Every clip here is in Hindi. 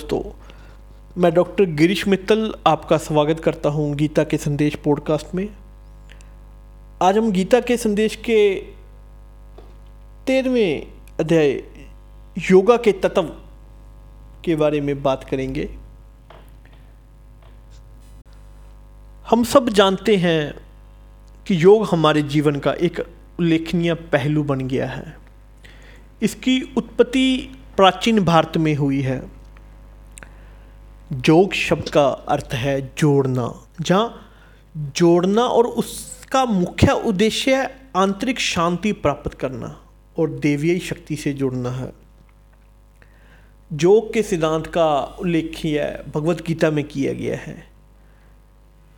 दोस्तों मैं डॉक्टर गिरीश मित्तल आपका स्वागत करता हूँ गीता के संदेश पॉडकास्ट में। आज हम गीता के संदेश के तेरहवें अध्याय योगा के तत्व के बारे में बात करेंगे। हम सब जानते हैं कि योग हमारे जीवन का एक उल्लेखनीय पहलू बन गया है। इसकी उत्पत्ति प्राचीन भारत में हुई है। जोग शब्द का अर्थ है जोड़ना, जहाँ जोड़ना और उसका मुख्य उद्देश्य है आंतरिक शांति प्राप्त करना और देवीय शक्ति से जुड़ना है। योग के सिद्धांत का उल्लेख किया भगवत गीता में किया गया है।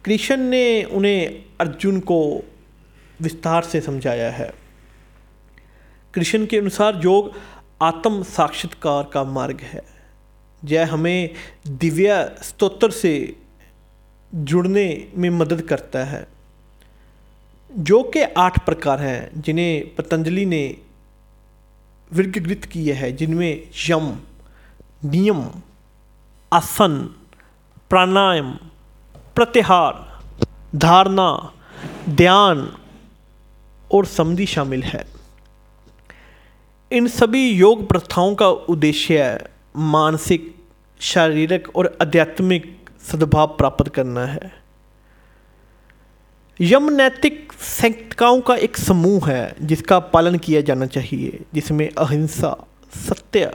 कृष्ण ने उन्हें अर्जुन को विस्तार से समझाया है। कृष्ण के अनुसार योग आत्म साक्षात्कार का मार्ग है। यह हमें दिव्य स्तोत्र से जुड़ने में मदद करता है। जो के आठ प्रकार हैं, जिन्हें पतंजलि ने वर्गीकृत किया है, जिनमें यम, नियम, आसन, प्राणायाम, प्रत्याहार, धारणा, ध्यान और समधि शामिल है। इन सभी योग प्रथाओं का उद्देश्य मानसिक, शारीरिक और आध्यात्मिक सद्भाव प्राप्त करना है। यम नैतिक संहिताओं का एक समूह है, जिसका पालन किया जाना चाहिए, जिसमें अहिंसा, सत्य,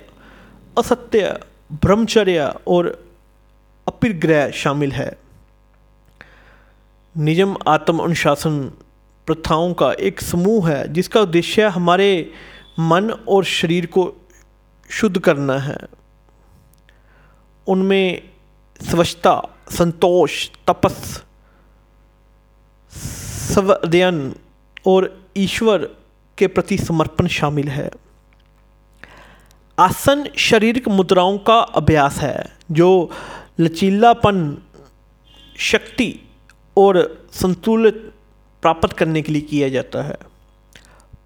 असत्य, ब्रह्मचर्य और अपिग्रह शामिल है। नियम आत्म अनुशासन प्रथाओं का एक समूह है, जिसका उद्देश्य हमारे मन और शरीर को शुद्ध करना है। उनमें स्वच्छता, संतोष, तपस स्वध्यन और ईश्वर के प्रति समर्पण शामिल है। आसन शारीरिक मुद्राओं का अभ्यास है, जो लचीलापन, शक्ति और संतुलित प्राप्त करने के लिए किया जाता है।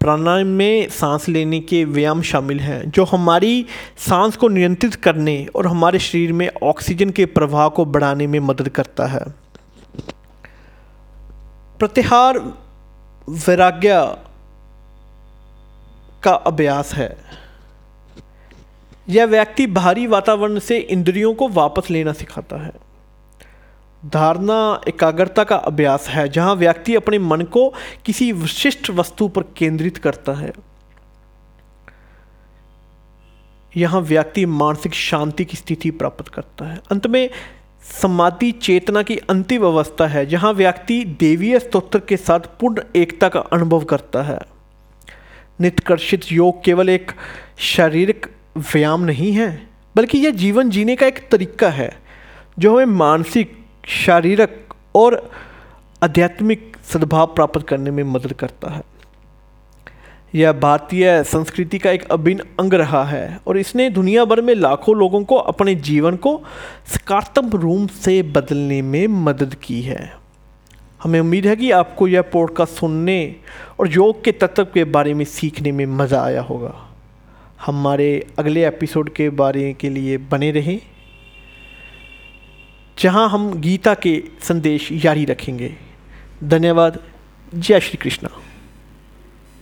प्राणायाम में सांस लेने के व्यायाम शामिल हैं, जो हमारी सांस को नियंत्रित करने और हमारे शरीर में ऑक्सीजन के प्रवाह को बढ़ाने में मदद करता है। प्रत्याहार वैराग्य का अभ्यास है। यह व्यक्ति बाहरी वातावरण से इंद्रियों को वापस लेना सिखाता है। धारणा एकाग्रता का अभ्यास है, जहाँ व्यक्ति अपने मन को किसी विशिष्ट वस्तु पर केंद्रित करता है। यहाँ व्यक्ति मानसिक शांति की स्थिति प्राप्त करता है। अंत में, समाधि चेतना की अंतिम अवस्था है, जहाँ व्यक्ति देवीय स्तोत्र के साथ पूर्ण एकता का अनुभव करता है। निष्कर्षित योग केवल एक शारीरिक व्यायाम नहीं है, बल्कि यह जीवन जीने का एक तरीका है, जो हमें मानसिक शारीरिक और आध्यात्मिक सद्भाव प्राप्त करने में मदद करता है। यह भारतीय संस्कृति का एक अभिन्न अंग रहा है और इसने दुनिया भर में लाखों लोगों को अपने जीवन को सकारात्मक रूप से बदलने में मदद की है। हमें उम्मीद है कि आपको यह पॉडकास्ट सुनने और योग के तत्व के बारे में सीखने में मज़ा आया होगा। हमारे अगले एपिसोड के बारे के लिए बने रहें। जहाँ हम गीता के संदेश जारी रखेंगे। धन्यवाद। जय श्री कृष्णा।